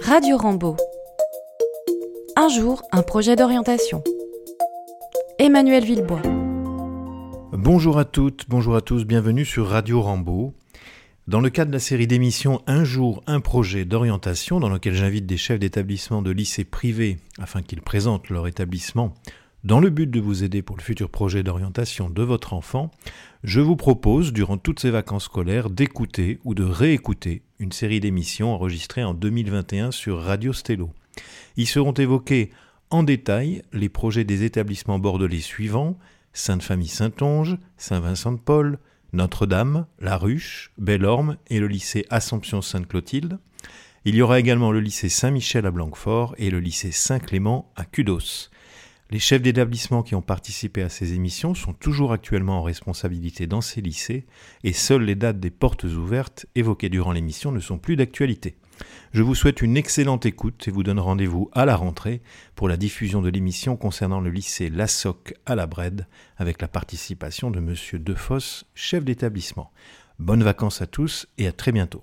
Radio Rambo. Un jour, un projet d'orientation. Emmanuel Villebois. Bonjour à toutes, bonjour à tous, bienvenue sur Radio Rambo. Dans le cadre de la série d'émissions Un jour, un projet d'orientation, dans lequel j'invite des chefs d'établissement de lycées privés afin qu'ils présentent leur établissement dans le but de vous aider pour le futur projet d'orientation de votre enfant, je vous propose, durant toutes ces vacances scolaires, d'écouter ou de réécouter une série d'émissions enregistrées en 2021 sur Radio Stello. Y seront évoqués en détail les projets des établissements bordelais suivants Sainte-Famille-Saint-Onge, Saint-Vincent-de-Paul, Notre-Dame, La Ruche, Bellorme et le lycée Assomption-Sainte-Clotilde. Il y aura également le lycée Saint-Michel à Blanquefort et le lycée Saint-Clément à Cudos. Les chefs d'établissement qui ont participé à ces émissions sont toujours actuellement en responsabilité dans ces lycées et seules les dates des portes ouvertes évoquées durant l'émission ne sont plus d'actualité. Je vous souhaite une excellente écoute et vous donne rendez-vous à la rentrée pour la diffusion de l'émission concernant le lycée Lassoc à la Brède avec la participation de monsieur Defosse, chef d'établissement. Bonnes vacances à tous et à très bientôt.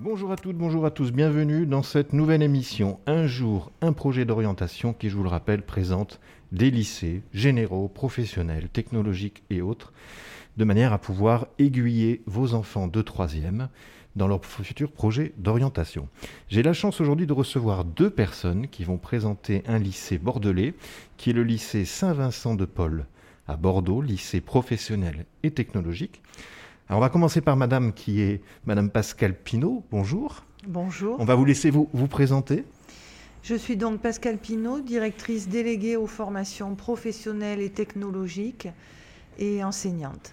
Bonjour à toutes, bonjour à tous, bienvenue dans cette nouvelle émission Un jour, un projet d'orientation qui, je vous le rappelle, présente des lycées généraux, professionnels, technologiques et autres, de manière à pouvoir aiguiller vos enfants de troisième dans leur futur projet d'orientation. J'ai la chance aujourd'hui de recevoir deux personnes qui vont présenter un lycée bordelais, qui est le lycée Saint-Vincent de Paul à Bordeaux, lycée professionnel et technologique. Alors on va commencer par Madame qui est Madame Pascal Pinault. Bonjour. Bonjour. On va vous laisser vous, vous présenter. Je suis donc Pascal Pinault, directrice déléguée aux formations professionnelles et technologiques et enseignante.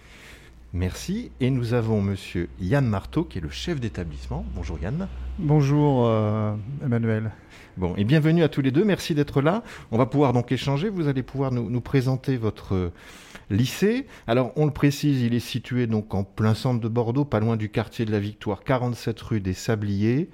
Merci. Et nous avons Monsieur Yann Marteau qui est le chef d'établissement. Bonjour Yann. Bonjour euh, Emmanuel. Bon, et bienvenue à tous les deux. Merci d'être là. On va pouvoir donc échanger. Vous allez pouvoir nous, nous présenter votre lycée. Alors, on le précise, il est situé donc en plein centre de Bordeaux, pas loin du quartier de la Victoire, 47 rue des Sabliers,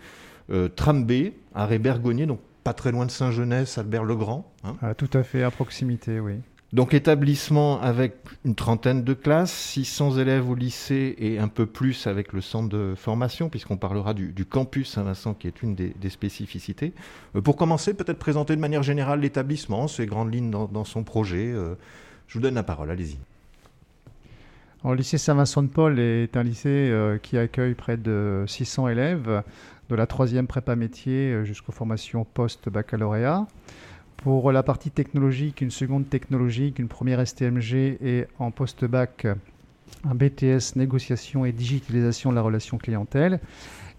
euh, tram B, arrêt Bergonnier, donc pas très loin de Saint-Genès, Albert-le-Grand. Hein. Ah, tout à fait, à proximité, oui. Donc établissement avec une trentaine de classes, 600 élèves au lycée et un peu plus avec le centre de formation, puisqu'on parlera du, campus Saint-Vincent qui est une des, spécificités. Euh, pour commencer, peut-être présenter de manière générale l'établissement, ses grandes lignes dans, son projet. Euh, je vous donne la parole, allez-y. le lycée Saint-Vincent-de-Paul est un lycée euh, qui accueille près de 600 élèves, de la troisième prépa métier euh, jusqu'aux formations post-baccalauréat. Pour la partie technologique, une seconde technologique, une première STMG et en post-bac, un BTS négociation et digitalisation de la relation clientèle.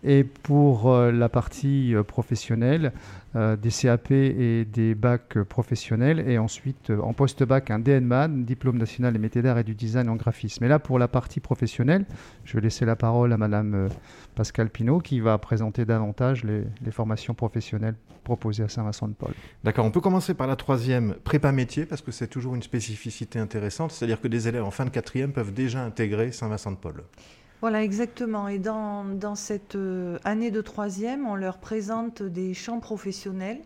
Et pour euh, la partie professionnelle, euh, des CAP et des bacs professionnels, et ensuite euh, en post-bac un DNMAN, diplôme national des métiers d'art et du design en graphisme. Et là, pour la partie professionnelle, je vais laisser la parole à Madame euh, Pascal Pinault qui va présenter davantage les, formations professionnelles proposées à Saint-Vincent-de-Paul. D'accord, on peut commencer par la troisième prépa métier parce que c'est toujours une spécificité intéressante, c'est-à-dire que des élèves en fin de quatrième peuvent déjà intégrer Saint-Vincent-de-Paul. Voilà, exactement. Et dans, cette euh, année de troisième, on leur présente des champs professionnels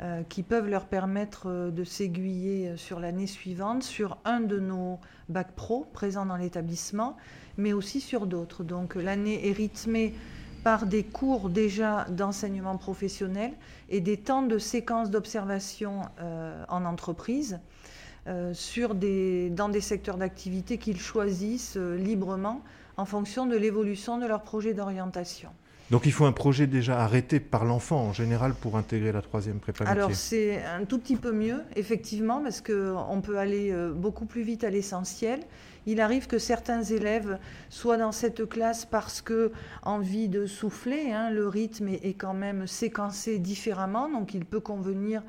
euh, qui peuvent leur permettre euh, de s'aiguiller sur l'année suivante sur un de nos bacs pro présents dans l'établissement, mais aussi sur d'autres. Donc l'année est rythmée par des cours déjà d'enseignement professionnel et des temps de séquence d'observation en entreprise. dans des secteurs d'activité qu'ils choisissent librement en fonction de l'évolution de leur projet d'orientation. Donc il faut un projet déjà arrêté par l'enfant en général pour intégrer la troisième prépa Alors c'est un tout petit peu mieux, effectivement, parce qu'on peut aller euh, beaucoup plus vite à l'essentiel. Il arrive que certains élèves soient dans cette classe parce que envie de souffler, hein, le rythme est, quand même séquencé différemment, donc il peut convenir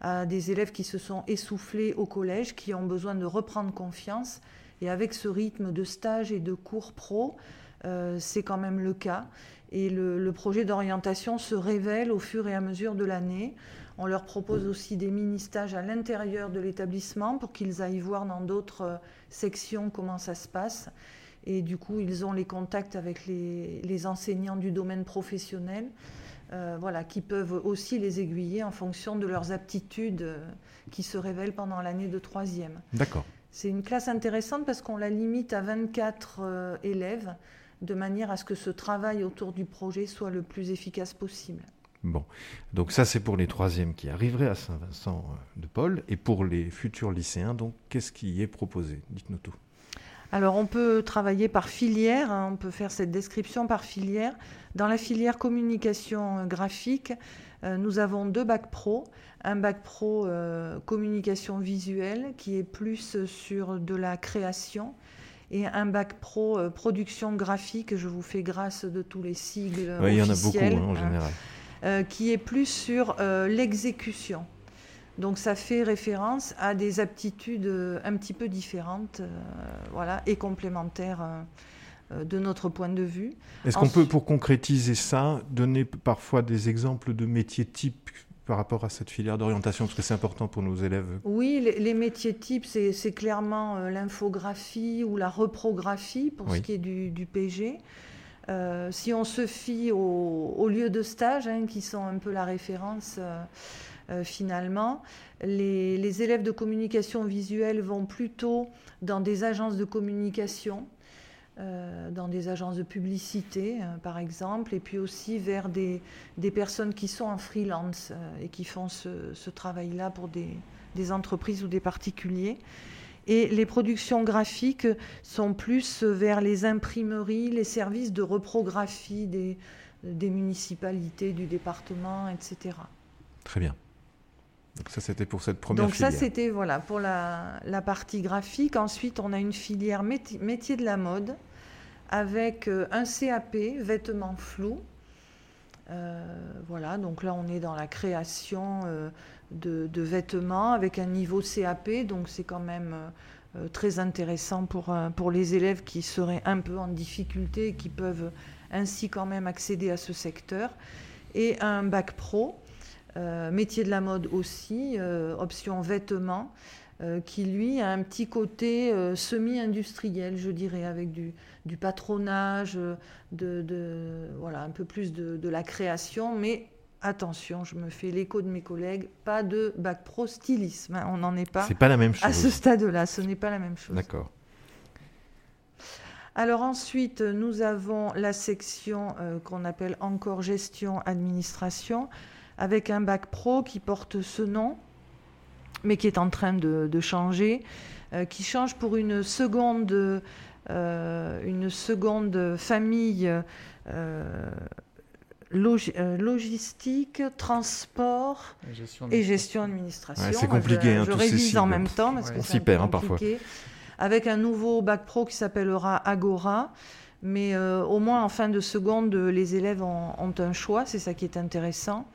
à des élèves qui se sont essoufflés au collège, qui ont besoin de reprendre confiance et avec ce rythme de stage et de cours pro, euh, c'est quand même le cas. Et le, projet d'orientation se révèle au fur et à mesure de l'année. On leur propose aussi des mini-stages à l'intérieur de l'établissement pour qu'ils aillent voir dans d'autres euh, sections comment ça se passe. Et du coup, ils ont les contacts avec les, enseignants du domaine professionnel, euh, voilà, qui peuvent aussi les aiguiller en fonction de leurs aptitudes qui se révèlent pendant l'année de troisième. D'accord. C'est une classe intéressante parce qu'on la limite à 24 euh, élèves de manière à ce que ce travail autour du projet soit le plus efficace possible. Bon, donc ça c'est pour les troisièmes qui arriveraient à Saint-Vincent de Paul. Et pour les futurs lycéens, donc qu'est-ce qui est proposé? Dites-nous tout. Alors on peut travailler par filière, hein, on peut faire cette description par filière. Dans la filière communication graphique, euh, nous avons deux bacs pro. Un bac pro euh, communication visuelle qui est plus sur de la création et un bac pro euh, production graphique. Je vous fais grâce de tous les sigles. Oui, il y en a beaucoup hein, en hein, général. qui est plus sur l'exécution. Donc ça fait référence à des aptitudes un petit peu différentes voilà, et complémentaires euh, de notre point de vue. Est-ce qu'on peut, pour concrétiser ça, donner parfois des exemples de métiers types par rapport à cette filière d'orientation, parce que c'est important pour nos élèves Oui, les, métiers types, c'est clairement euh, l'infographie ou la reprographie pour ce qui est du, PG. Euh, si on se fie aux, lieux de stage, hein, qui sont un peu la référence finalement, les, les, élèves de communication visuelle vont plutôt dans des agences de communication euh, dans des agences de publicité, euh, par exemple, et puis aussi vers des, des personnes qui sont en freelance euh, et qui font ce, travail-là pour des, des, entreprises ou des particuliers. Et les productions graphiques sont plus vers les imprimeries, les services de reprographie des, des municipalités, du département, etc. Très bien. Donc ça, c'était pour cette première Donc ça, c'était voilà, pour la, la, partie graphique. Ensuite, on a une filière métier de la mode avec euh, un CAP, vêtements flous. Euh, voilà, donc là on est dans la création euh, de, vêtements avec un niveau CAP, donc c'est quand même très intéressant pour, pour les élèves qui seraient un peu en difficulté et qui peuvent ainsi quand même accéder à ce secteur. Et un bac pro, métier de la mode aussi, option vêtements, euh, qui lui a un petit côté euh, semi-industriel, je dirais, avec du, patronage, euh, de, voilà, un peu plus de, la création, mais attention, je me fais l'écho de mes collègues, pas de bac pro stylisme, hein, on n'en est pas. C'est pas la même chose. À ce stade-là, ce n'est pas la même chose. D'accord. Alors ensuite, nous avons la section qu'on appelle encore gestion administration, avec un bac pro qui porte ce nom, mais qui est en train de, changer, euh, qui change pour une seconde, euh, une seconde famille euh, logistique, transport et gestion administration. c'est compliqué. Hein, je, révise en même temps parce que s'y perd hein, parfois. Avec un nouveau bac pro qui s'appellera Agora. Mais au moins en fin de seconde, les élèves ont un choix, c'est ça qui est intéressant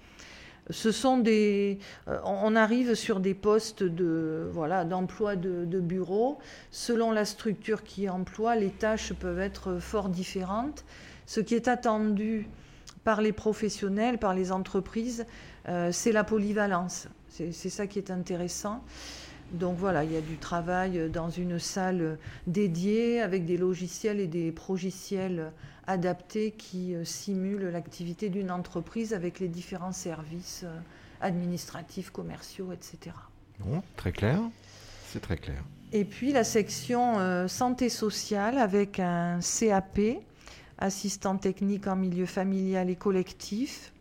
ce sont des, euh, on arrive sur des postes de, voilà, d'emploi de, bureau. Selon la structure qui emploie, les tâches peuvent être fort différentes. Ce qui est attendu par les professionnels, par les entreprises, euh, c'est la polyvalence. C'est, ça qui est intéressant. Donc voilà, il y a du travail dans une salle dédiée avec des logiciels et des progiciels adaptés qui euh, simulent l'activité d'une entreprise avec les différents services euh, administratifs, commerciaux, etc. Bon, très clair. C'est très clair. Et puis la section euh, santé sociale avec un CAP, assistant technique en milieu familial et collectif,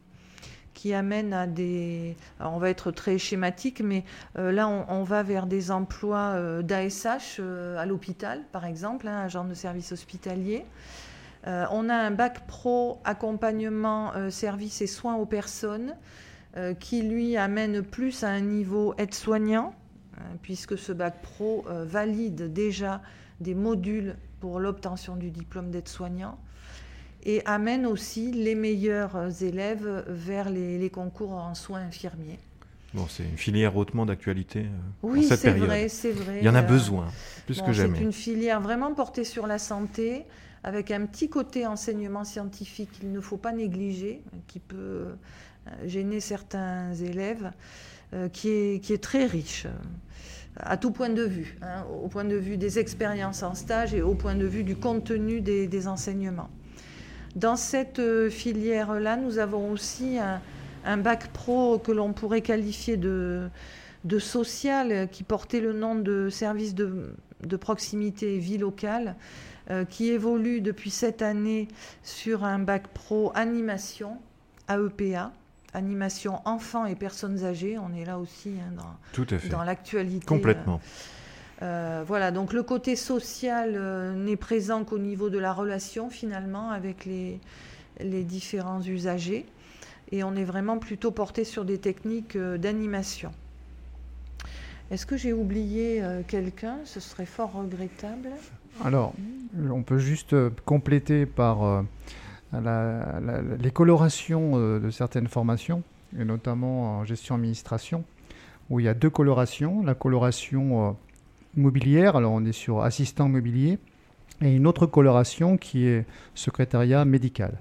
qui amène à des... on va être très schématique, mais là, on, va vers des emplois d'ASH à l'hôpital, par exemple, un hein, agent de service hospitalier. Euh, on a un bac pro accompagnement, euh, services et soins aux personnes euh, qui lui amène plus à un niveau aide-soignant, puisque ce bac pro valide déjà des modules pour l'obtention du diplôme d'aide-soignant et amène aussi les meilleurs élèves vers les, concours en soins infirmiers. Bon, c'est une filière hautement d'actualité oui, cette période. Oui, c'est vrai, c'est vrai. Il y en a besoin, plus que jamais. C'est une filière vraiment portée sur la santé, avec un petit côté enseignement scientifique qu'il ne faut pas négliger, qui peut euh, gêner certains élèves, euh, qui, est, qui est très riche euh, à tout point de vue, hein, au point de vue des expériences en stage et au point de vue du contenu des, enseignements. Dans cette filière-là, nous avons aussi un, bac pro que l'on pourrait qualifier de, de social, qui portait le nom de service de, de proximité et vie locale, qui évolue depuis cette année sur un bac pro animation AEPA animation enfants et personnes âgées. On est là aussi hein, dans, dans l'actualité. Complètement. Euh, voilà, donc le côté social euh, n'est présent qu'au niveau de la relation finalement avec les, les, différents usagers et on est vraiment plutôt porté sur des techniques euh, d'animation. Est-ce que j'ai oublié quelqu'un? Ce serait fort regrettable. Alors, on peut juste compléter par les colorations de certaines formations, et notamment en gestion administration, où il y a deux colorations. La coloration immobilière, alors on est sur assistant immobilier, et une autre coloration qui est secrétariat médical.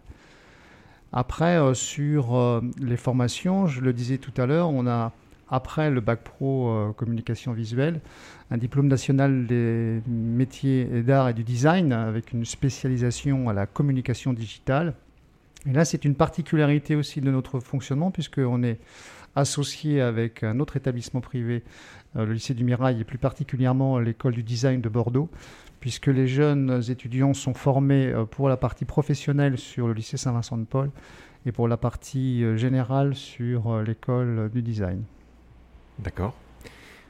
Après, euh, sur euh, les formations, je le disais tout à l'heure, on a, après le bac pro euh, communication visuelle, un diplôme national des métiers d'art et du design avec une spécialisation à la communication digitale. Et là, c'est une particularité aussi de notre fonctionnement puisqu'on est associé avec un autre établissement privé euh, le lycée du Mirail et plus particulièrement l'école du design de Bordeaux, puisque les jeunes étudiants sont formés euh, pour la partie professionnelle sur le lycée Saint-Vincent de Paul et pour la partie euh, générale sur l'école du design. D'accord.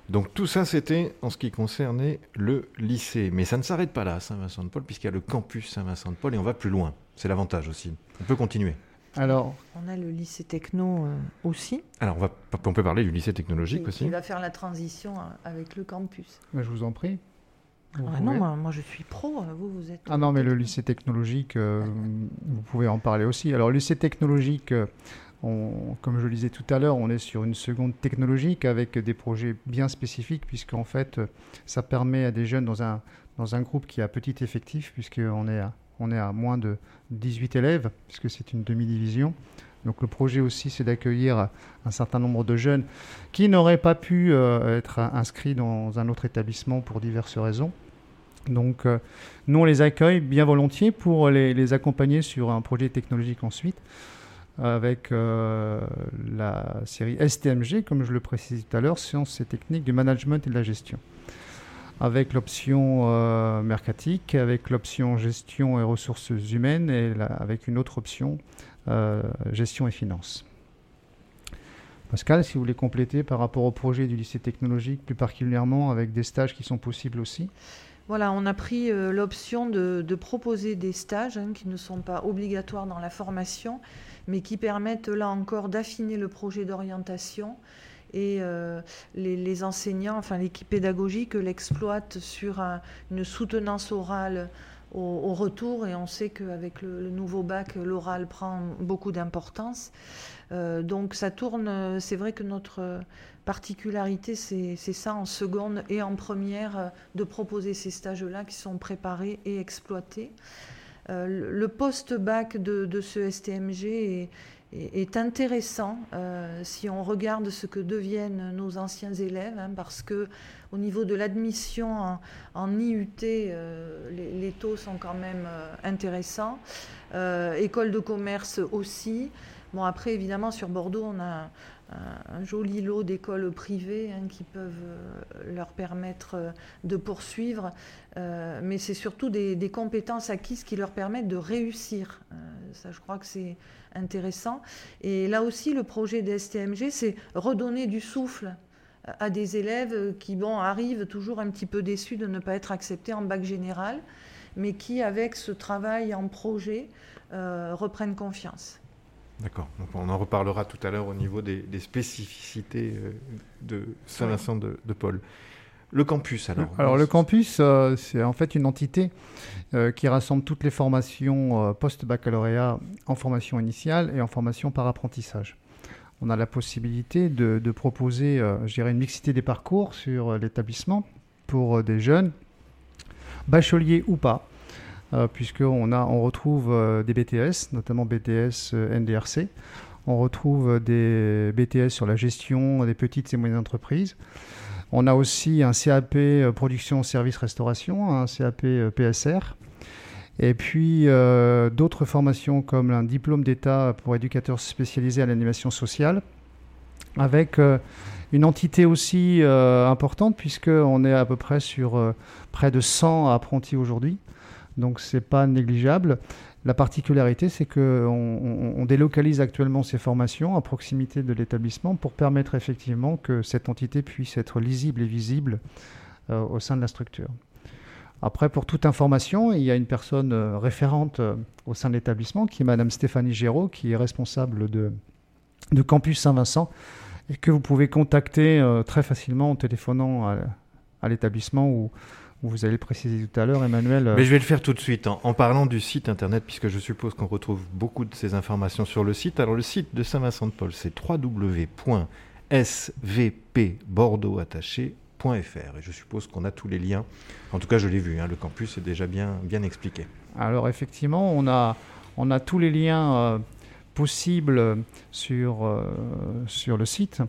Donc tout ça, c'était en ce qui concernait le lycée. Mais ça ne s'arrête pas là, Saint-Vincent-de-Paul, puisqu'il y a le campus Saint-Vincent-de-Paul et on va plus loin. C'est l'avantage aussi. On peut continuer. Alors, on a le lycée techno euh, aussi. Alors, on, va, on peut parler du lycée technologique aussi. Qui va faire la transition euh, avec le campus. je vous en prie. Ah non, moi, je suis pro, euh, vous, vous êtes. Ah non, mais le lycée technologique, vous pouvez en parler aussi. Alors, le lycée technologique, on, comme je le disais tout à l'heure, on est sur une seconde technologique avec des projets bien spécifiques, puisqu'en fait, ça permet à des jeunes dans un, dans un groupe qui a petit effectif, puisqu'on est à on est à moins de 18 élèves, puisque c'est une demi-division. Donc le projet aussi, c'est d'accueillir un certain nombre de jeunes qui n'auraient pas pu euh, être inscrits dans un autre établissement pour diverses raisons. Donc euh, nous, on les accueille bien volontiers pour les, accompagner sur un projet technologique ensuite, avec euh, la série STMG, comme je le précisais tout à l'heure, sciences et techniques du management et de la gestion avec l'option euh, mercatique, avec l'option gestion et ressources humaines et avec une autre option euh, gestion et finances. Pascal, si vous voulez compléter par rapport au projet du lycée technologique, plus particulièrement avec des stages qui sont possibles aussi? Voilà, on a pris euh, l'option de, proposer des stages hein, qui ne sont pas obligatoires dans la formation, mais qui permettent là encore d'affiner le projet d'orientation et euh, les, enseignants, enfin l'équipe pédagogique l'exploite sur une soutenance orale au, retour et on sait qu'avec le, nouveau bac, l'oral prend beaucoup d'importance. Euh, donc ça tourne, c'est vrai que notre particularité, c'est ça en seconde et en première, de proposer ces stages-là qui sont préparés et exploités. Euh, le post-bac de, de, ce STMG est, est, intéressant euh, si on regarde ce que deviennent nos anciens élèves, hein, parce que au niveau de l'admission en, IUT, euh, les, taux sont quand même euh, intéressants. école de commerce aussi. Bon, après, évidemment, sur Bordeaux, on a un, joli lot d'écoles privées hein, qui peuvent leur permettre de poursuivre, mais c'est surtout des, des, compétences acquises qui leur permettent de réussir. ça, je crois que c'est intéressant. Et là aussi, le projet des STMG, c'est redonner du souffle à des élèves qui bon, arrivent toujours un petit peu déçus de ne pas être acceptés en bac général, mais qui, avec ce travail en projet, euh, reprennent confiance. D'accord. on en reparlera tout à l'heure au niveau des, spécificités euh, de Saint-Vincent de, de, Paul. Le campus, alors Alors, le campus, euh, c'est en fait une entité euh, qui rassemble toutes les formations euh, post-baccalauréat en formation initiale et en formation par apprentissage. On a la possibilité de, proposer, je dirais, une mixité des parcours sur l'établissement pour des jeunes, bacheliers ou pas, puisqu'on on retrouve des BTS, notamment BTS NDRC. On retrouve des BTS sur la gestion des petites et moyennes entreprises. On a aussi un CAP euh, production, service, restauration, un CAP euh, PSR. Et puis euh, d'autres formations comme un diplôme d'État pour éducateurs spécialisés à l'animation sociale, avec une entité aussi importante puisqu'on est à peu près sur près de 100 apprentis aujourd'hui. Donc c'est pas négligeable. La particularité, c'est qu'on on, délocalise actuellement ces formations à proximité de l'établissement pour permettre effectivement que cette entité puisse être lisible et visible euh, au sein de la structure. Après, pour toute information, il y a une personne euh, référente euh, au sein de l'établissement qui est Madame Stéphanie Géraud, qui est responsable de, Campus Saint-Vincent et que vous pouvez contacter très facilement en téléphonant à, à l'établissement ou vous allez le préciser tout à l'heure, Emmanuel. Euh, Mais je vais le faire tout de suite en, parlant du site internet, puisque je suppose qu'on retrouve beaucoup de ces informations sur le site. Alors, le site de Saint-Vincent-de-Paul, c'est www.svpbordeauxattaché.fr. Et je suppose qu'on a tous les liens. En tout cas, je l'ai vu, hein, le campus est déjà bien, bien expliqué. Alors, effectivement, on a, on a tous les liens. Euh, possible sur, euh, sur le site.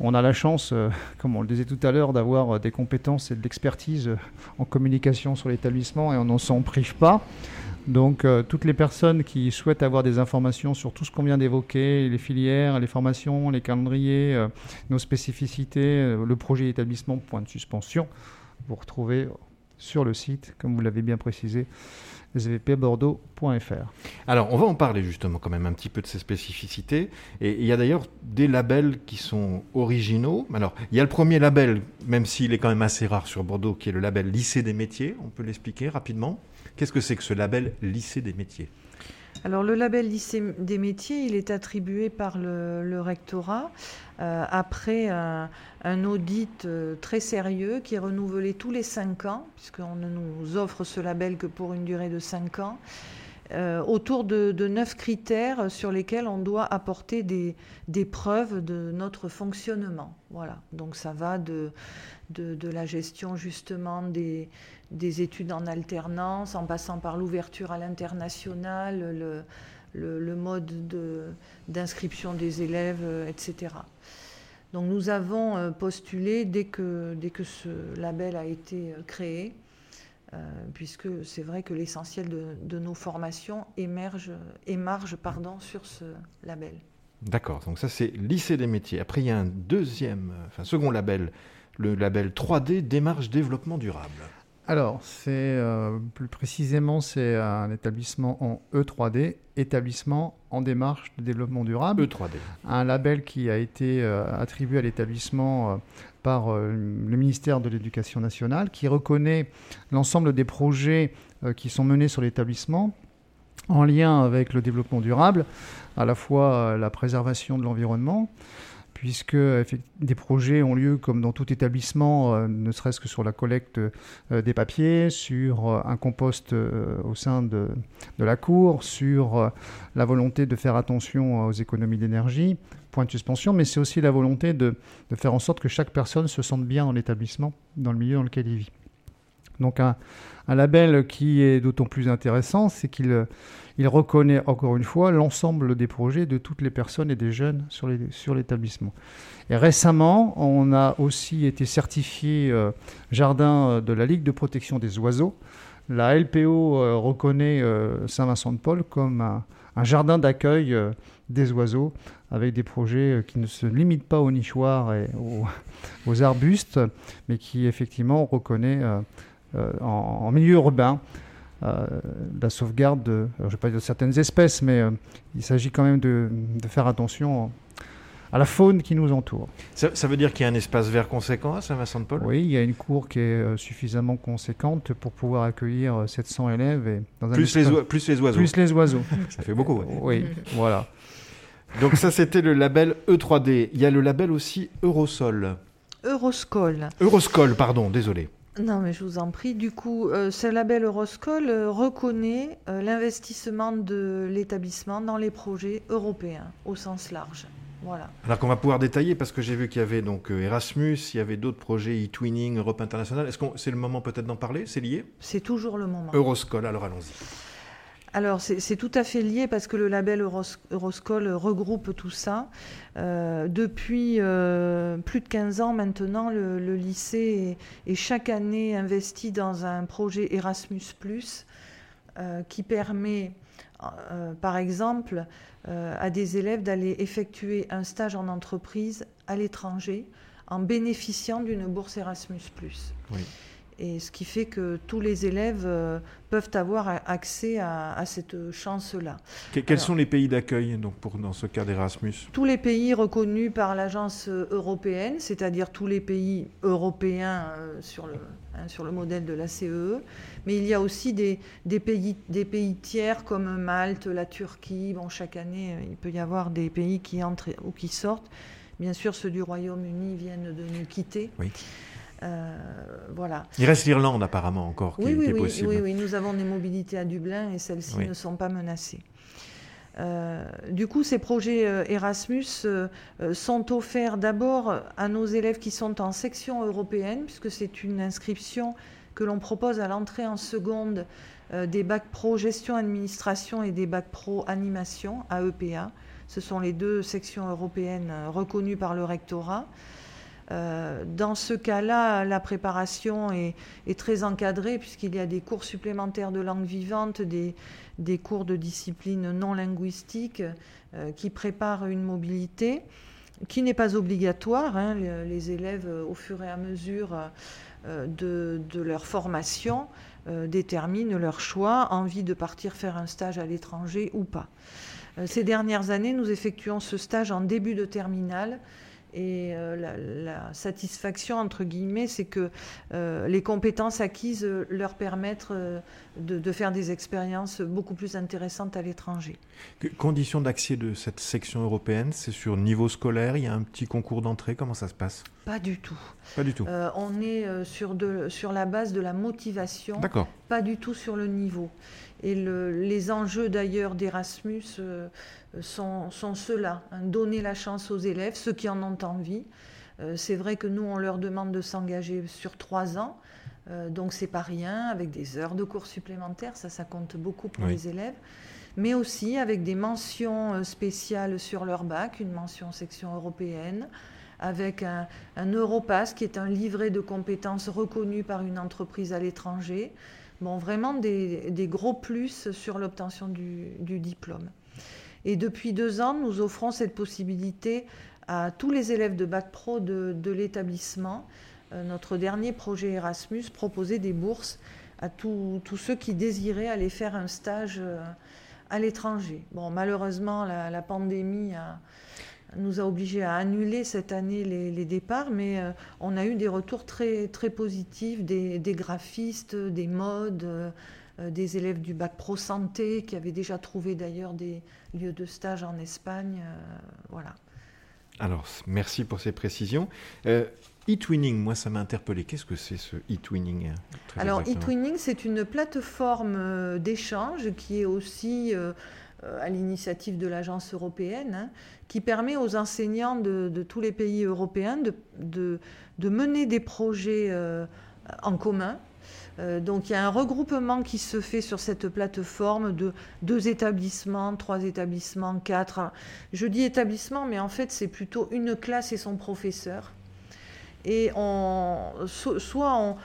On a la chance, euh, comme on le disait tout à l'heure, d'avoir des compétences et de l'expertise en communication sur l'établissement et on n'en s'en prive pas. Donc euh, toutes les personnes qui souhaitent avoir des informations sur tout ce qu'on vient d'évoquer, les filières, les formations, les calendriers, nos spécificités, le projet d'établissement, point de suspension, vous retrouvez sur le site, comme vous l'avez bien précisé, Alors, on va en parler justement quand même un petit peu de ces spécificités. Et il y a d'ailleurs des labels qui sont originaux. Alors, il y a le premier label, même s'il est quand même assez rare sur Bordeaux, qui est le label Lycée des métiers. On peut l'expliquer rapidement. Qu'est-ce que c'est que ce label Lycée des métiers? Alors le label lycée des métiers, il est attribué par le, rectorat euh, après un, audit euh, très sérieux qui est renouvelé tous les cinq ans, puisqu'on ne nous offre ce label que pour une durée de cinq ans. Euh, autour de, neuf critères sur lesquels on doit apporter des, preuves de notre fonctionnement. Voilà. Donc ça va de, la gestion justement des, des études en alternance, en passant par l'ouverture à l'international, le, mode d'inscription des élèves, euh, etc. Donc nous avons euh, postulé dès que, dès que ce label a été créé, puisque c'est vrai que l'essentiel de, nos formations émerge, émarge pardon, sur ce label. D'accord, donc ça c'est lycée des métiers. Après il y a un deuxième, enfin second label, le label 3D démarche développement durable. Alors, c'est euh, plus précisément, c'est un établissement en E3D, établissement en démarche de développement durable. E3D. Un label qui a été euh, attribué à l'établissement euh, par le ministère de l'Éducation nationale, qui reconnaît l'ensemble des projets qui sont menés sur l'établissement en lien avec le développement durable, à la fois la préservation de l'environnement, puisque des projets ont lieu comme dans tout établissement, euh, ne serait-ce que sur la collecte euh, des papiers, sur euh, un compost au sein de, la cour, sur la volonté de faire attention aux économies d'énergie, point de suspension, mais c'est aussi la volonté de, faire en sorte que chaque personne se sente bien dans l'établissement, dans le milieu dans lequel il vit. Donc un, label qui est d'autant plus intéressant, c'est qu'il il reconnaît encore une fois l'ensemble des projets de toutes les personnes et des jeunes sur l'établissement. Et récemment, on a aussi été certifié euh, jardin de la Ligue de protection des oiseaux. La LPO euh, reconnaît euh, Saint-Vincent-de-Paul comme un, jardin d'accueil des oiseaux avec des projets qui ne se limitent pas aux nichoirs et aux, arbustes, mais qui effectivement reconnaît en, milieu urbain euh, la sauvegarde de, je vais pas dire de certaines espèces, mais euh, il s'agit quand même de, faire attention à la faune qui nous entoure. Ça, veut dire qu'il y a un espace vert conséquent à Saint-Vincent-de-Paul? Oui, il y a une cour qui est euh, suffisamment conséquente pour pouvoir accueillir 700 élèves. Et dans plus, les plus les oiseaux. Plus les oiseaux. ça fait beaucoup. Oui, voilà. Donc ça, c'était le label E3D. Il y a le label aussi Eurosol. Euroscol. Euroscol, pardon, désolé. Non, mais je vous en prie. Du coup, euh, ce label Euroscol euh, reconnaît euh, l'investissement de l'établissement dans les projets européens au sens large. Voilà. Alors qu'on va pouvoir détailler parce que j'ai vu qu'il y avait donc Erasmus, il y avait d'autres projets e-twinning, Europe internationale. Est-ce que c'est le moment peut-être d'en parler? C'est lié? C'est toujours le moment. Euroscol, alors allons-y. Alors c'est tout à fait lié parce que le label Euroscol regroupe tout ça. Euh, depuis euh, plus de 15 ans maintenant, le, lycée est, chaque année investi dans un projet Erasmus ⁇ euh, qui permet par exemple à des élèves d'aller effectuer un stage en entreprise à l'étranger en bénéficiant d'une bourse Erasmus ⁇ Et ce qui fait que tous les élèves euh, peuvent avoir accès à, cette chance-là. quels sont les pays d'accueil donc pour, dans ce cas d'Erasmus? Tous les pays reconnus par l'agence européenne, c'est-à-dire tous les pays européens euh, sur, le, hein, sur le modèle de la CEE. E. Mais il y a aussi des, des, pays, des pays tiers comme Malte, la Turquie. Bon, chaque année, il peut y avoir des pays qui entrent ou qui sortent. Bien sûr, ceux du Royaume-Uni viennent de nous quitter. Oui. Euh, voilà. Il reste l'Irlande apparemment encore qui, oui, possible. Oui, oui, nous avons des mobilités à Dublin et celles-ci ne sont pas menacées. Euh, du coup, ces projets euh, Erasmus sont offerts d'abord à nos élèves qui sont en section européenne, puisque c'est une inscription que l'on propose à l'entrée en seconde des bacs pro gestion administration et des bacs pro animation AEPA. Ce sont les deux sections européennes reconnues par le rectorat. Euh, dans ce cas-là, la préparation est, très encadrée puisqu'il y a des cours supplémentaires de langue vivante, des, cours de discipline non linguistique euh, qui préparent une mobilité qui n'est pas obligatoire. Hein. les, élèves, euh, au fur et à mesure de, leur formation, déterminent leur choix, envie de partir faire un stage à l'étranger ou pas. ces dernières années, nous effectuons ce stage en début de terminale et euh, la, satisfaction, entre guillemets, c'est que euh, les compétences acquises leur permettent euh, de, faire des expériences beaucoup plus intéressantes à l'étranger. Conditions d'accès de cette section européenne, c'est sur niveau scolaire Il y a un petit concours d'entrée Comment ça se passe? Pas du tout. Pas du tout. on est sur, de, sur la base de la motivation. Pas du tout sur le niveau. Et les enjeux d'ailleurs d'Erasmus euh, sont, ceux-là, hein, donner la chance aux élèves, ceux qui en ont envie. Euh, c'est vrai que nous, on leur demande de s'engager sur trois ans, euh, donc c'est pas rien, avec des heures de cours supplémentaires, ça, ça compte beaucoup pour les élèves, mais aussi avec des mentions spéciales sur leur bac, une mention section européenne, avec un, un Europass qui est un livret de compétences reconnu par une entreprise à l'étranger, Bon, vraiment des, gros plus sur l'obtention du, diplôme. Et depuis deux ans, nous offrons cette possibilité à tous les élèves de Bac Pro de, l'établissement. Euh, notre dernier projet Erasmus proposait des bourses à tous ceux qui désiraient aller faire un stage euh, à l'étranger. Bon, malheureusement, la pandémie nous a obligés à annuler cette année les, départs, mais euh, on a eu des retours très, très positifs des, graphistes, des modes, des élèves du bac pro santé qui avaient déjà trouvé d'ailleurs des lieux de stage en Espagne. Voilà. Alors, merci pour ces précisions. E-twinning, moi ça m'a interpellé. Qu'est-ce que c'est ce e-twinning Alors, e-twinning, c'est une plateforme d'échange qui est aussi euh, à l'initiative de l'agence européenne, hein, qui permet aux enseignants de, tous les pays européens de, mener des projets euh, en commun. Euh, donc il y a un regroupement qui se fait sur cette plateforme de deux établissements, trois établissements, quatre. Je dis établissement, mais en fait c'est plutôt une classe et son professeur. Et on, soit on,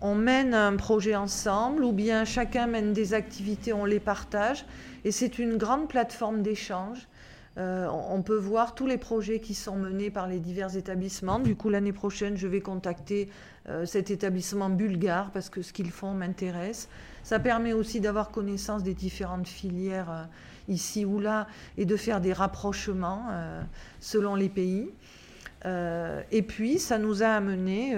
on, mène un projet ensemble, ou bien chacun mène des activités, on les partage. Et c'est une grande plateforme d'échange. Euh, on peut voir tous les projets qui sont menés par les divers établissements. Du coup, l'année prochaine, je vais contacter euh, cet établissement bulgare parce que ce qu'ils font m'intéresse. Ça permet aussi d'avoir connaissance des différentes filières euh, ici ou là et de faire des rapprochements selon les pays. Et puis, ça nous a amené,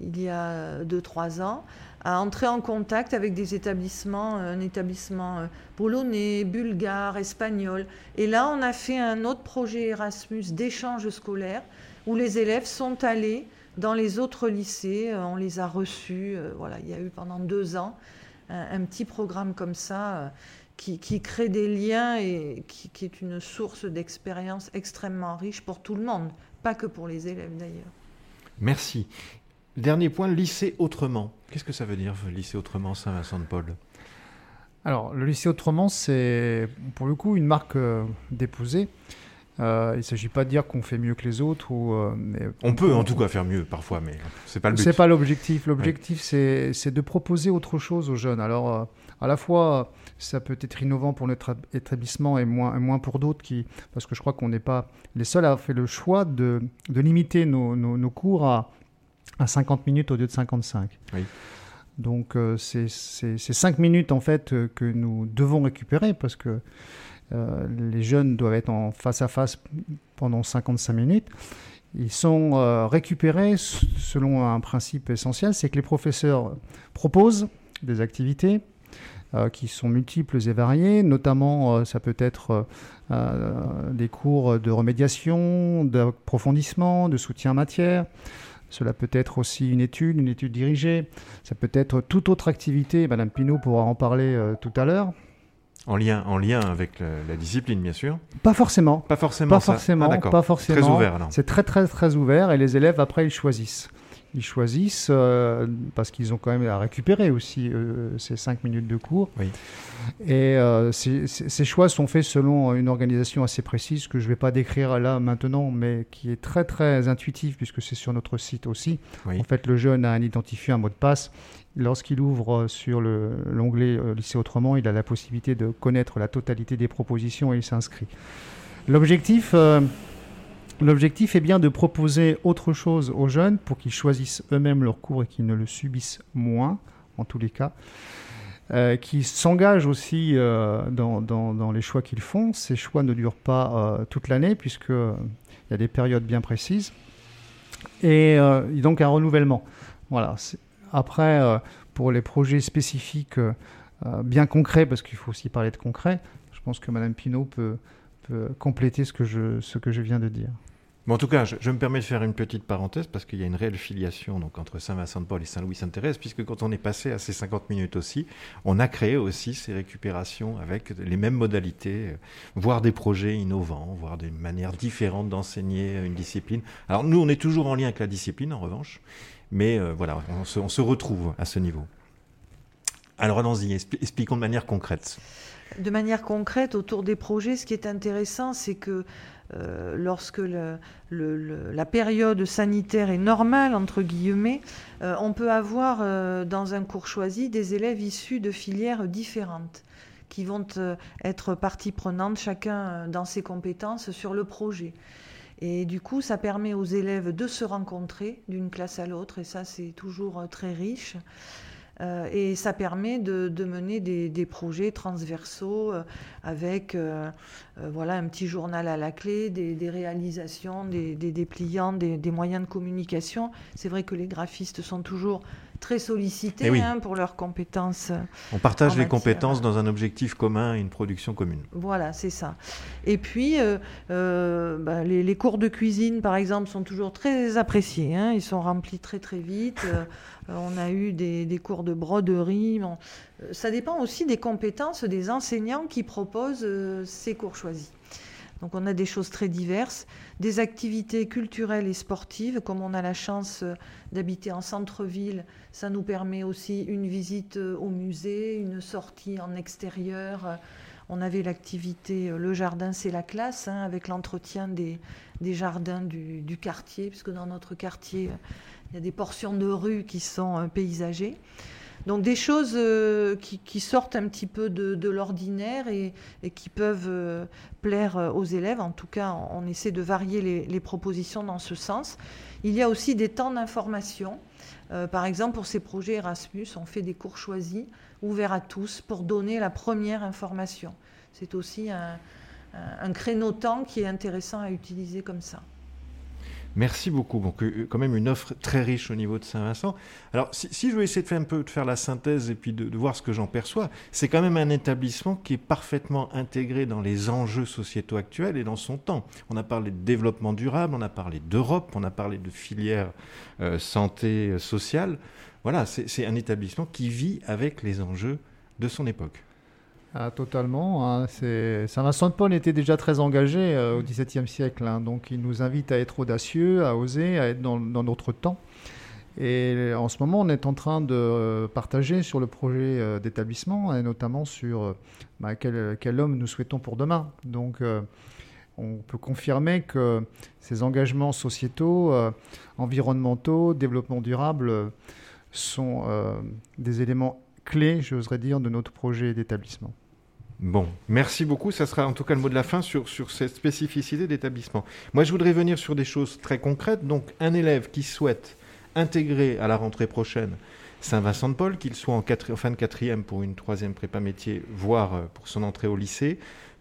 il y a 2-3 ans, à entrer en contact avec des établissements, un établissement euh, polonais, bulgare, espagnol. Et là, on a fait un autre projet Erasmus d'échange scolaire où les élèves sont allés dans les autres lycées, euh, on les a reçus. Euh, voilà, il y a eu pendant deux ans un, petit programme comme ça qui, crée des liens et qui est une source d'expérience extrêmement riche pour tout le monde, pas que pour les élèves d'ailleurs. Merci. Dernier point, lycée autrement. Qu'est-ce que ça veut dire, lycée autrement Saint-Vincent-de-Paul Alors, le lycée autrement, c'est pour le coup une marque euh, déposée. Euh, il ne s'agit pas de dire qu'on fait mieux que les autres. Ou, euh, on peut en tout cas faire mieux parfois, mais c'est pas le but. C'est pas l'objectif. L'objectif, c'est de proposer autre chose aux jeunes. Alors, à la fois, ça peut être innovant pour notre établissement et moins, moins pour d'autres, qui, parce que je crois qu'on n'est pas les seuls à avoir fait le choix de, de limiter nos, nos, nos cours à à 50 minutes au lieu de 55. Donc c'est 5 minutes en fait que nous devons récupérer parce que les jeunes doivent être en face à face pendant 55 minutes. Ils sont récupérés selon un principe essentiel, c'est que les professeurs proposent des activités, euh, qui sont multiples et variées. Notamment, euh, ça peut être euh, des cours de remédiation, d'approfondissement, de soutien en matière. Cela peut être aussi une étude, une étude dirigée. Ça peut être toute autre activité. Madame Pinault pourra en parler tout à l'heure. En lien, en lien avec la, discipline, bien sûr. Pas forcément. Pas forcément. Pas forcément. Ah, pas forcément. Très ouvert. C'est très très très ouvert et les élèves après ils choisissent ils choisissent euh, parce qu'ils ont quand même à récupérer aussi euh, ces cinq minutes de cours. Et euh, ces, choix sont faits selon une organisation assez précise que je ne vais pas décrire là maintenant, mais qui est très très intuitive puisque c'est sur notre site aussi. En fait, le jeune a un identifié, un mot de passe. Lorsqu'il ouvre sur l'onglet Lycée Autrement, il a la possibilité de connaître la totalité des propositions et il s'inscrit. L'objectif L'objectif est bien de proposer autre chose aux jeunes pour qu'ils choisissent eux-mêmes leur cours et qu'ils ne le subissent moins, en tous les cas. Euh, qui s'engagent aussi euh, dans, les choix qu'ils font. Ces choix ne durent pas euh, toute l'année, puisqu'il y a des périodes bien précises. Et donc un renouvellement. Voilà. Après, pour les projets spécifiques bien concrets, parce qu'il faut aussi parler de concret, je pense que Mme Pinault peut, compléter ce que je viens de dire en tout cas, je, me permets de faire une petite parenthèse parce qu'il y a une réelle filiation donc, entre Saint-Vincent-de-Paul et Saint-Louis-Sainte-Thérèse, puisque quand on est passé à ces 50 minutes aussi, on a créé aussi ces récupérations avec les mêmes modalités, euh, voire des projets innovants, voire des manières différentes d'enseigner une discipline. Alors nous, on est toujours en lien avec la discipline, en revanche, mais euh, voilà, on se retrouve à ce niveau. Alors allons-y, expliquons de manière concrète. De manière concrète, autour des projets, ce qui est intéressant, c'est que euh, lorsque la période sanitaire est normale, entre guillemets, euh, on peut avoir euh, dans un cours choisi des élèves issus de filières différentes qui vont être partie prenante, chacun dans ses compétences, sur le projet. Et du coup, ça permet aux élèves de se rencontrer d'une classe à l'autre, et ça, c'est toujours très riche. Euh, et ça permet de, mener des, projets transversaux euh, avec euh, voilà, un petit journal à la clé, des, réalisations, des, dépliants, des, moyens de communication. C'est vrai que les graphistes sont toujours très sollicités eh hein, pour leurs compétences. On partage les compétences dans un objectif commun et une production commune. Voilà, c'est ça. Et puis, bah, les, cours de cuisine, par exemple, sont toujours très appréciés. Hein. Ils sont remplis très très vite. Euh, on a eu des, cours de broderie. Euh, ça dépend aussi des compétences des enseignants qui proposent euh, ces cours choisis. Donc on a des choses très diverses, des activités culturelles et sportives, comme on a la chance d'habiter en centre-ville, ça nous permet aussi une visite au musée, une sortie en extérieur. On avait l'activité Le Jardin, c'est la classe, hein, avec l'entretien des, jardins du, du, quartier, puisque dans notre quartier, il y a des portions de rue qui sont euh, paysagées. Donc des choses euh, qui, sortent un petit peu de, l'ordinaire et, qui peuvent euh, plaire aux élèves. En tout cas, on, essaie de varier les, propositions dans ce sens. Il y a aussi des temps d'information. par exemple, pour ces projets Erasmus, on fait des cours choisis, ouverts à tous, pour donner la première information. C'est aussi un, un créneau temps qui est intéressant à utiliser comme ça. Merci beaucoup. Donc, euh, quand même une offre très riche au niveau de Saint-Vincent. Alors, si, je veux essayer de faire un peu de faire la synthèse et puis de, voir ce que j'en perçois, c'est quand même un établissement qui est parfaitement intégré dans les enjeux sociétaux actuels et dans son temps. On a parlé de développement durable, on a parlé d'Europe, on a parlé de filière euh, santé euh, sociale. Voilà, c'est un établissement qui vit avec les enjeux de son époque. Ah, totalement. Hein. Saint-Vincent de Paul était déjà très engagé euh, au XVIIe siècle, hein. donc il nous invite à être audacieux, à oser, à être dans, notre temps. Et en ce moment, on est en train de euh, partager sur le projet euh, d'établissement, et notamment sur bah, quel, homme nous souhaitons pour demain. Donc, on peut confirmer que ces engagements sociétaux, environnementaux, développement durable sont des éléments clé, j'oserais dire, de notre projet d'établissement. Bon, merci beaucoup. Ça sera en tout cas le mot de la fin sur, sur cette spécificité d'établissement. Moi, je voudrais venir sur des choses très concrètes. Donc, un élève qui souhaite intégrer à la rentrée prochaine Saint-Vincent-de-Paul, qu'il soit en, fin de quatrième pour une troisième prépa métier, voire euh, pour son entrée au lycée.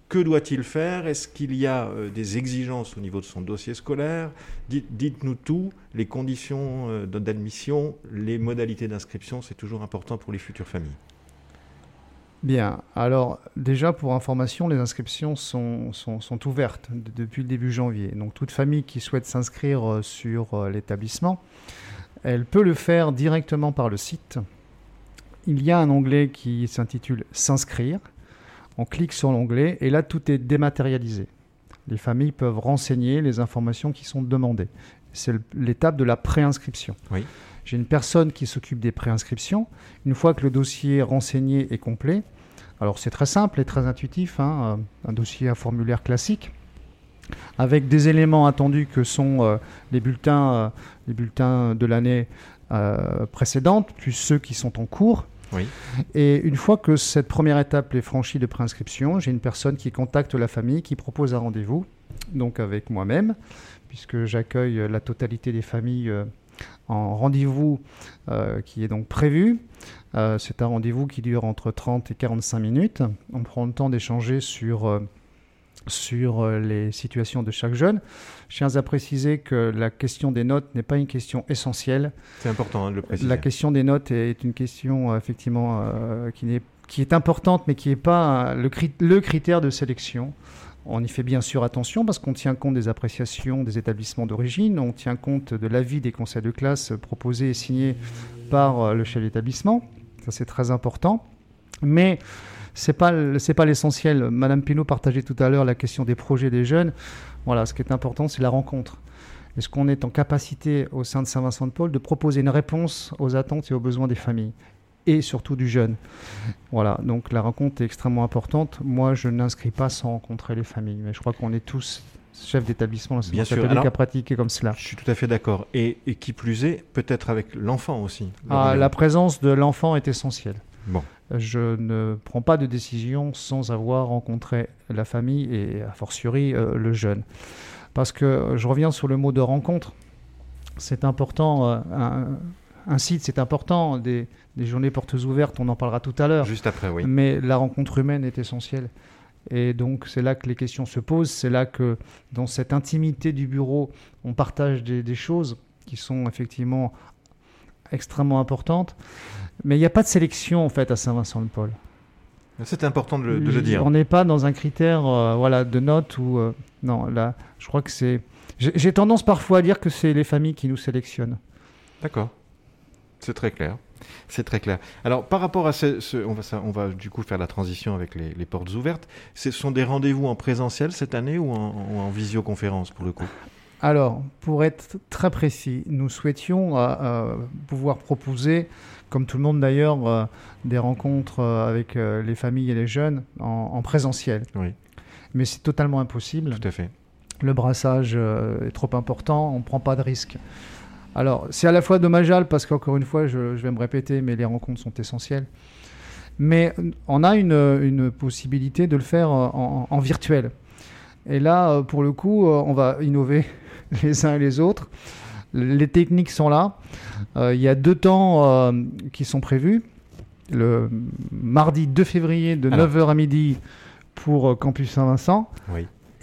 Que doit-il faire? Est-ce qu'il y a euh, des exigences au niveau de son dossier scolaire? Dites-nous tout, les conditions euh, d'admission, les modalités d'inscription, c'est toujours important pour les futures familles. Bien, alors déjà pour information, les inscriptions sont, sont, ouvertes depuis le début janvier. Donc toute famille qui souhaite s'inscrire sur l'établissement elle peut le faire directement par le site. Il y a un onglet qui s'intitule S'inscrire. On clique sur l'onglet et là tout est dématérialisé. Les familles peuvent renseigner les informations qui sont demandées. C'est l'étape de la préinscription. Oui. J'ai une personne qui s'occupe des préinscriptions. Une fois que le dossier renseigné est complet, alors c'est très simple et très intuitif, hein, un dossier, un formulaire classique avec des éléments attendus que sont euh, les, bulletins, euh, les bulletins de l'année euh, précédente, plus ceux qui sont en cours. Et une fois que cette première étape est franchie de préinscription, j'ai une personne qui contacte la famille, qui propose un rendez-vous, donc avec moi-même, puisque j'accueille la totalité des familles en rendez-vous qui est donc prévu. C'est un rendez-vous qui dure entre 30 et 45 minutes. On prend le temps d'échanger sur sur euh, les situations de chaque jeune. Je tiens à préciser que la question des notes n'est pas une question essentielle. C'est important hein, de le préciser. La question des notes est une question euh, effectivement euh, qui, est, qui est importante, mais qui n'est pas le, le critère de sélection. On y fait bien sûr attention parce qu'on tient compte des appréciations des établissements d'origine, on tient compte de l'avis des conseils de classe proposés et signés par le chef d'établissement. Ça, c'est très important. Mais c'est pas c'est pas l'essentiel. Madame Pinault partageait tout à l'heure la question des projets des jeunes. Voilà, ce qui est important, c'est la rencontre. Est-ce qu'on est en capacité au sein de Saint-Vincent-de-Paul de proposer une réponse aux attentes et aux besoins des familles et surtout du jeune? Voilà, donc la rencontre est extrêmement importante. Moi, je n'inscris pas sans rencontrer les familles, mais je crois qu'on est tous chefs d'établissement Bien sûr. à pratiquer comme cela. Je suis tout à fait d'accord. Et, et, qui plus est, peut-être avec l'enfant aussi. Ah, la présence de l'enfant est essentielle. Bon je ne prends pas de décision sans avoir rencontré la famille et a fortiori euh, le jeune. Parce que je reviens sur le mot de rencontre. C'est important, euh, un, site c'est important, des, journées portes ouvertes, on en parlera tout à l'heure. Juste après, oui. Mais la rencontre humaine est essentielle. Et donc c'est là que les questions se posent, c'est là que dans cette intimité du bureau, on partage des choses qui sont effectivement extrêmement importantes. Mais il n'y a pas de sélection en fait à Saint-Vincent-de-Paul. C'est important de le, dire. On n'est pas dans un critère euh, voilà, de notes ou. Euh, non, là, je crois que c'est. J'ai tendance parfois à dire que c'est les familles qui nous sélectionnent. D'accord. C'est très clair. C'est très clair. Alors, par rapport à ce. on, va, on, va, du coup faire la transition avec les, portes ouvertes. Ce sont des rendez-vous en présentiel cette année ou en, ou en visioconférence pour le coup? Alors, pour être très précis, nous souhaitions euh, pouvoir proposer comme tout le monde d'ailleurs, euh, des rencontres euh, avec euh, les familles et les jeunes en, présentiel. Oui. Mais c'est totalement impossible. Tout à fait. Le brassage est trop important, on ne prend pas de risque. Alors, c'est à la fois dommageable parce qu'encore une fois, je, vais me répéter, mais les rencontres sont essentielles. Mais on a une, possibilité de le faire en, en, virtuel. Et là, pour le coup, on va innover les uns et les autres. Les techniques sont là. Euh, il y a deux temps euh, qui sont prévus. Le mardi 2 février de 9h à midi pour euh, Campus Saint-Vincent.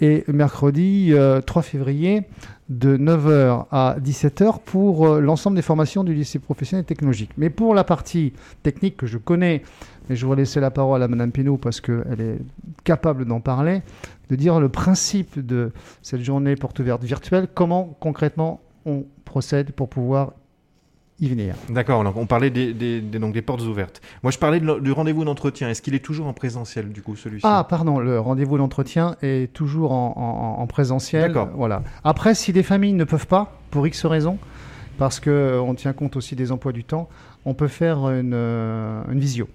Et mercredi 3 février de 9h à 17h pour l'ensemble des formations du lycée professionnel et technologique. Mais pour la partie technique que je connais, et je vais laisser la parole à Madame Pinault parce qu'elle est capable d'en parler, de dire le principe de cette journée porte ouverte virtuelle, comment concrètement on procède pour pouvoir y venir. D'accord, donc on parlait des, donc des portes ouvertes. Moi, je parlais du rendez-vous d'entretien. Est-ce qu'il est toujours en présentiel, du coup, celui-ci? Ah, pardon, le rendez-vous d'entretien est toujours en, présentiel. D'accord. Voilà. Après, si des familles ne peuvent pas, pour X raisons, parce qu'on tient compte aussi des emplois du temps, on peut faire une, euh, une visio.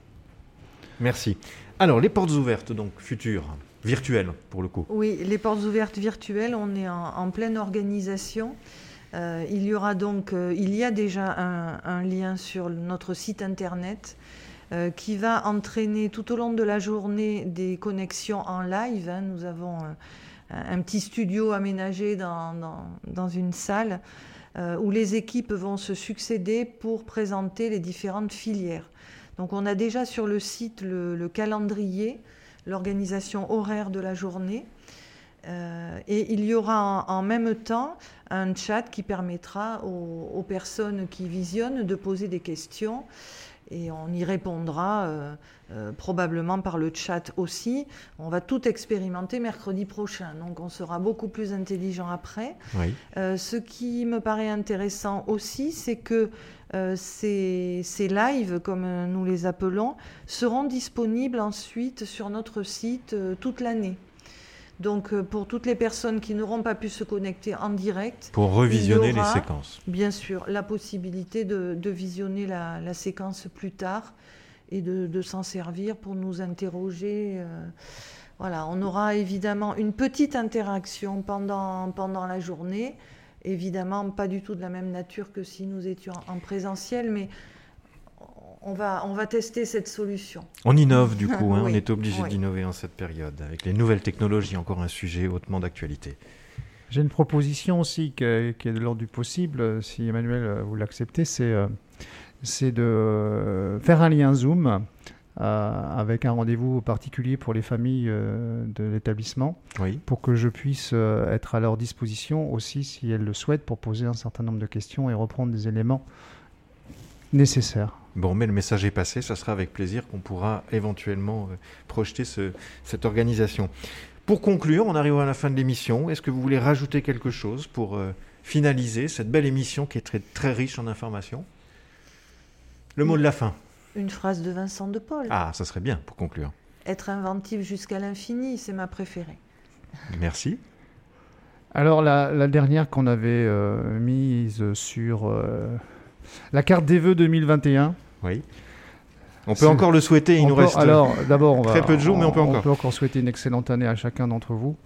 Merci. Alors, les portes ouvertes, donc futures, virtuelles pour le coup. Oui, les portes ouvertes virtuelles, on est en pleine organisation. Euh, il y aura donc, euh, il y a déjà un, lien sur notre site internet euh, qui va entraîner tout au long de la journée des connexions en live. Hein. Nous avons un petit studio aménagé dans, dans, une salle où les équipes vont se succéder pour présenter les différentes filières. Donc on a déjà sur le site le calendrier, l'organisation horaire de la journée. Euh, et il y aura en, même temps un chat qui permettra aux, personnes qui visionnent de poser des questions et on y répondra euh, euh, probablement par le chat aussi. On va tout expérimenter mercredi prochain, donc on sera beaucoup plus intelligent après. ce qui me paraît intéressant aussi, c'est que ces, ces lives, comme nous les appelons, seront disponibles ensuite sur notre site toute l'année. Donc euh, pour toutes les personnes qui n'auront pas pu se connecter en direct. Pour revisionner les séquences. Bien sûr, la possibilité de, visionner la, séquence plus tard et de, s'en servir pour nous interroger. Euh, voilà, on aura évidemment une petite interaction pendant, pendant la journée. Évidemment, pas du tout de la même nature que si nous étions en présentiel, mais on va, on va tester cette solution. On innove du coup, hein, on est obligé d'innover en cette période. Avec les nouvelles technologies, encore un sujet hautement d'actualité. J'ai une proposition aussi qui est, de l'ordre du possible, si Emmanuel euh, vous l'acceptez, c'est euh, de euh, faire un lien Zoom avec un rendez-vous particulier pour les familles de l'établissement, pour que je puisse être à leur disposition aussi, si elles le souhaitent, pour poser un certain nombre de questions et reprendre des éléments nécessaires. Bon, mais le message est passé, ça sera avec plaisir qu'on pourra éventuellement euh, projeter cette organisation. Pour conclure, on arrive à la fin de l'émission. Est-ce que vous voulez rajouter quelque chose pour euh, finaliser cette belle émission qui est très, très riche en informations? Le mot de la fin. Une phrase de Vincent de Paul. Ah, ça serait bien pour conclure. Être inventif jusqu'à l'infini, c'est ma préférée. Merci. Alors la, dernière qu'on avait euh, mise sur la carte des vœux 2021. Oui. On peut encore le souhaiter, il nous reste alors, d'abord, très peu de jours, mais on peut encore. On peut encore souhaiter une excellente année à chacun d'entre vous,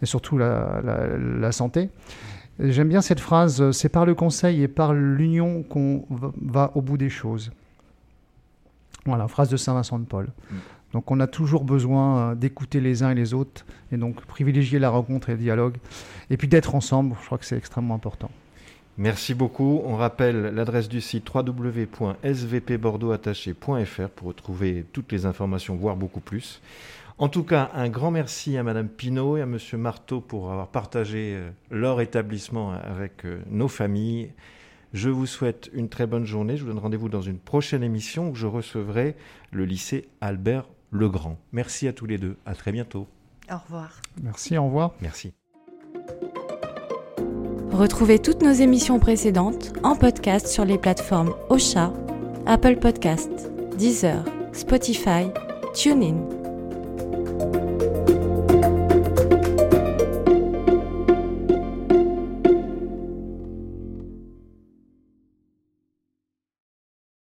et surtout la, santé. J'aime bien cette phrase, c'est par le conseil et par l'union qu'on va au bout des choses. Voilà, phrase de Saint Vincent de Paul. Mm. Donc on a toujours besoin euh, d'écouter les uns et les autres, et donc privilégier la rencontre et le dialogue, et puis d'être ensemble, je crois que c'est extrêmement important. Merci beaucoup. On rappelle l'adresse du site www.svpbordeauxattaché.fr pour retrouver toutes les informations, voire beaucoup plus. En tout cas, un grand merci à Madame Pinault et à Monsieur Marteau pour avoir partagé euh, leur établissement avec euh, nos familles. Je vous souhaite une très bonne journée. Je vous donne rendez-vous dans une prochaine émission où je recevrai le lycée Albert Legrand. Merci à tous les deux. À très bientôt. Au revoir. Merci, au revoir. Merci. Retrouvez toutes nos émissions précédentes en podcast sur les plateformes Ocha, Apple Podcasts, Deezer, Spotify, TuneIn